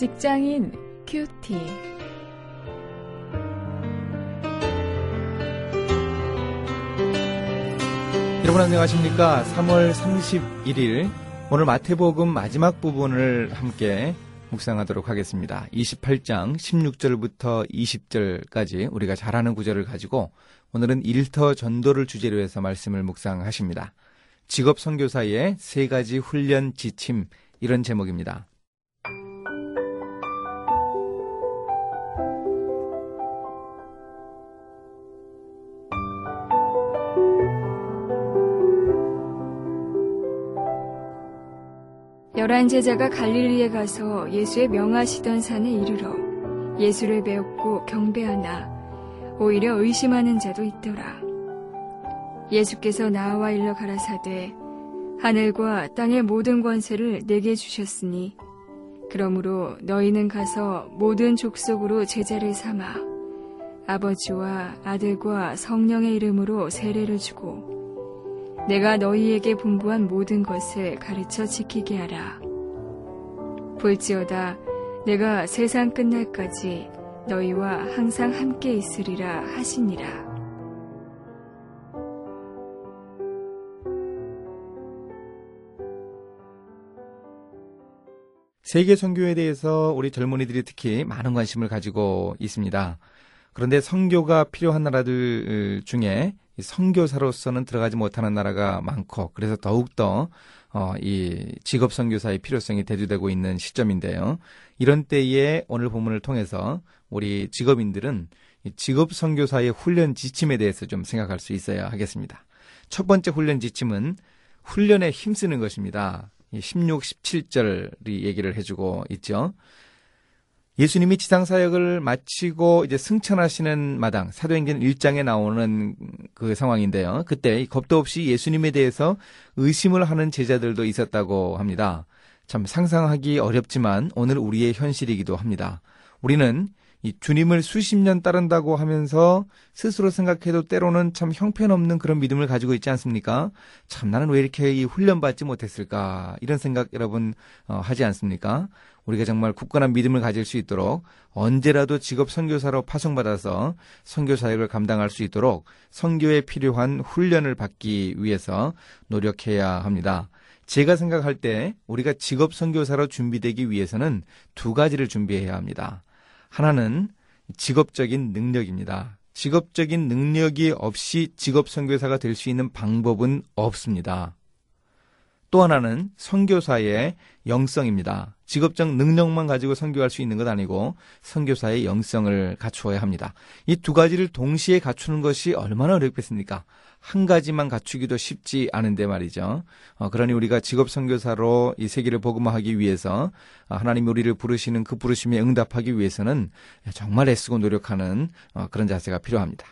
직장인 큐티. 여러분 안녕하십니까? 3월 31일 오늘 마태복음 마지막 부분을 함께 묵상하도록 하겠습니다. 28장 16절부터 20절까지 우리가 잘 아는 구절을 가지고 오늘은 일터 전도를 주제로 해서 말씀을 묵상하십니다. 직업 선교사의 세 가지 훈련 지침 이런 제목입니다. 열한 제자가 갈릴리에 가서 예수의 명하시던 산에 이르러 예수를 배웠고 경배하나 오히려 의심하는 자도 있더라. 예수께서 나와 일러 가라사대 하늘과 땅의 모든 권세를 내게 주셨으니 그러므로 너희는 가서 모든 족속으로 제자를 삼아 아버지와 아들과 성령의 이름으로 세례를 주고 내가 너희에게 분부한 모든 것을 가르쳐 지키게 하라. 볼지어다 내가 세상 끝날까지 너희와 항상 함께 있으리라 하시니라. 세계 선교에 대해서 우리 젊은이들이 특히 많은 관심을 가지고 있습니다. 그런데 선교가 필요한 나라들 중에 선교사로서는 들어가지 못하는 나라가 많고 그래서 더욱더 어, 이 직업 선교사의 필요성이 대두되고 있는 시점인데요. 이런 때에 오늘 본문을 통해서 우리 직업인들은 직업 선교사의 훈련 지침에 대해서 좀 생각할 수 있어야 하겠습니다. 첫 번째 훈련 지침은 훈련에 힘쓰는 것입니다. 16, 17절이 얘기를 해주고 있죠. 예수님이 지상 사역을 마치고 이제 승천하시는 마당, 사도행전 1장에 나오는 그 상황인데요. 그때 겁도 없이 예수님에 대해서 의심을 하는 제자들도 있었다고 합니다. 참 상상하기 어렵지만 오늘 우리의 현실이기도 합니다. 우리는 이 주님을 수십 년 따른다고 하면서 스스로 생각해도 때로는 참 형편없는 그런 믿음을 가지고 있지 않습니까? 참 나는 왜 이렇게 이 훈련받지 못했을까? 이런 생각 여러분 어, 하지 않습니까? 우리가 정말 굳건한 믿음을 가질 수 있도록 언제라도 직업 선교사로 파송받아서 선교 사역을 감당할 수 있도록 선교에 필요한 훈련을 받기 위해서 노력해야 합니다. 제가 생각할 때 우리가 직업 선교사로 준비되기 위해서는 두 가지를 준비해야 합니다. 하나는 직업적인 능력입니다. 직업적인 능력이 없이 직업 선교사가 될 수 있는 방법은 없습니다. 또 하나는 선교사의 영성입니다. 직업적 능력만 가지고 선교할 수 있는 것 아니고 선교사의 영성을 갖추어야 합니다. 이 두 가지를 동시에 갖추는 것이 얼마나 어렵겠습니까? 한 가지만 갖추기도 쉽지 않은데 말이죠. 어, 그러니 우리가 직업 선교사로 이 세계를 복음화하기 위해서 어, 하나님 우리를 부르시는 그 부르심에 응답하기 위해서는 정말 애쓰고 노력하는 어, 그런 자세가 필요합니다.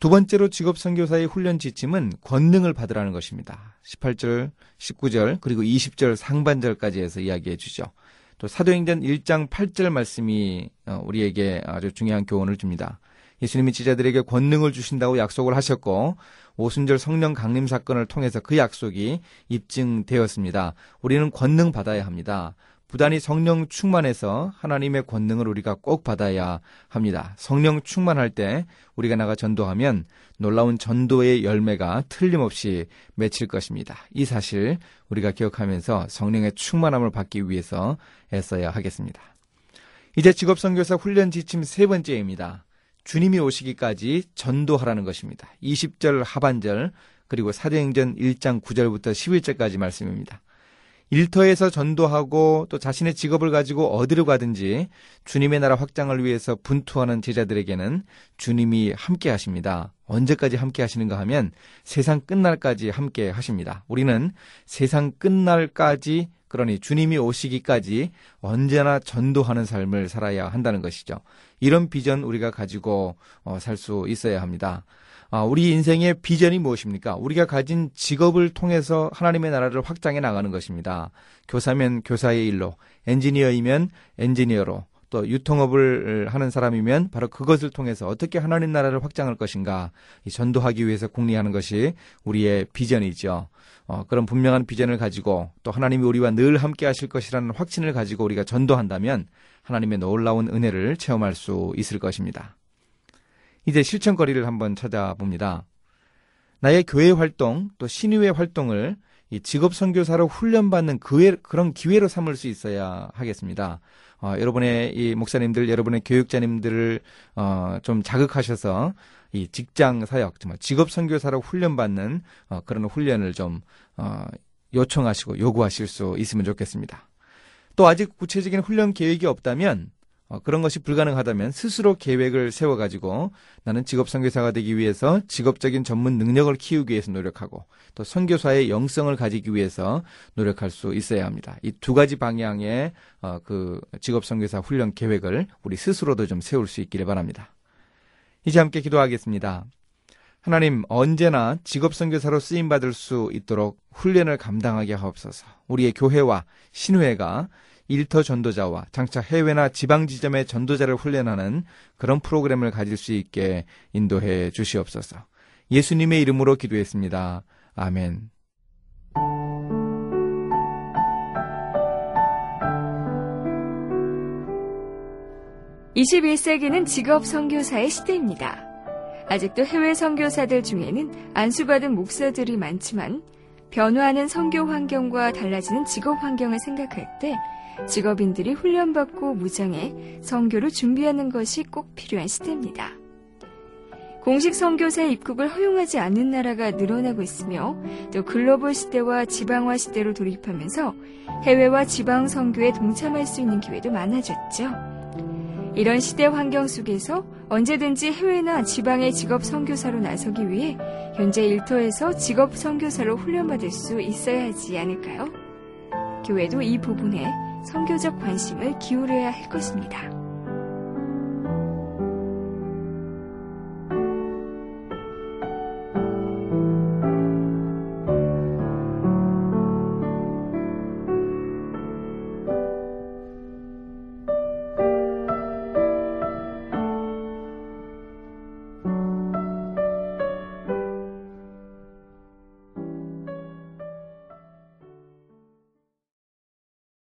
두 번째로 직업 선교사의 훈련 지침은 권능을 받으라는 것입니다. 18절, 19절, 그리고 20절 상반절까지 해서 이야기해 주죠. 또 사도행전 1장 8절 말씀이 어, 우리에게 아주 중요한 교훈을 줍니다. 예수님이 지자들에게 권능을 주신다고 약속을 하셨고 오순절 성령 강림 사건을 통해서 그 약속이 입증되었습니다. 우리는 권능 받아야 합니다. 부단히 성령 충만해서 하나님의 권능을 우리가 꼭 받아야 합니다. 성령 충만할 때 우리가 나가 전도하면 놀라운 전도의 열매가 틀림없이 맺힐 것입니다. 이 사실 우리가 기억하면서 성령의 충만함을 받기 위해서 애써야 하겠습니다. 이제 직업선교사 훈련 지침 세 번째입니다. 주님이 오시기까지 전도하라는 것입니다. 20절 하반절 그리고 사도행전 1장 9절부터 11절까지 말씀입니다. 일터에서 전도하고 또 자신의 직업을 가지고 어디로 가든지 주님의 나라 확장을 위해서 분투하는 제자들에게는 주님이 함께 하십니다. 언제까지 함께 하시는가 하면 세상 끝날까지 함께 하십니다. 우리는 세상 끝날까지 그러니 주님이 오시기까지 언제나 전도하는 삶을 살아야 한다는 것이죠. 이런 비전 우리가 가지고 어, 살수 있어야 합니다. 아, 우리 인생의 비전이 무엇입니까? 우리가 가진 직업을 통해서 하나님의 나라를 확장해 나가는 것입니다. 교사면 교사의 일로, 엔지니어이면 엔지니어로, 또 유통업을 하는 사람이면 바로 그것을 통해서 어떻게 하나님 나라를 확장할 것인가 전도하기 위해서 공리하는 것이 우리의 비전이죠. 어, 그런 분명한 비전을 가지고 또 하나님이 우리와 늘 함께 하실 것이라는 확신을 가지고 우리가 전도한다면 하나님의 놀라운 은혜를 체험할 수 있을 것입니다. 이제 실천거리를 한번 찾아봅니다. 나의 교회 활동 또 신의회 활동을 이 직업 선교사로 훈련받는 그, 그런 기회로 삼을 수 있어야 하겠습니다. 어, 여러분의 이 목사님들, 여러분의 교육자님들을 어, 좀 자극하셔서 이 직장 사역, 정말 직업 선교사로 훈련받는 어, 그런 훈련을 좀 어, 요청하시고 요구하실 수 있으면 좋겠습니다. 또 아직 구체적인 훈련 계획이 없다면 어, 그런 것이 불가능하다면 스스로 계획을 세워가지고 나는 직업 선교사가 되기 위해서 직업적인 전문 능력을 키우기 위해서 노력하고 또 선교사의 영성을 가지기 위해서 노력할 수 있어야 합니다. 이 두 가지 방향의 어, 그 직업 선교사 훈련 계획을 우리 스스로도 좀 세울 수 있기를 바랍니다. 이제 함께 기도하겠습니다. 하나님 언제나 직업 선교사로 쓰임 받을 수 있도록 훈련을 감당하게 하옵소서. 우리의 교회와 신회가 일터 전도자와 장차 해외나 지방 지점의 전도자를 훈련하는 그런 프로그램을 가질 수 있게 인도해 주시옵소서. 예수님의 이름으로 기도했습니다. 아멘. 21세기는 직업 선교사의 시대입니다. 아직도 해외 선교사들 중에는 안수받은 목사들이 많지만 변화하는 선교 환경과 달라지는 직업 환경을 생각할 때 직업인들이 훈련받고 무장해 선교를 준비하는 것이 꼭 필요한 시대입니다. 공식 선교사 입국을 허용하지 않는 나라가 늘어나고 있으며 또 글로벌 시대와 지방화 시대로 돌입하면서 해외와 지방 선교에 동참할 수 있는 기회도 많아졌죠. 이런 시대 환경 속에서 언제든지 해외나 지방의 직업 선교사로 나서기 위해 현재 일터에서 직업 선교사로 훈련받을 수 있어야 하지 않을까요? 교회도 이 부분에 선교적 관심을 기울여야 할 것입니다.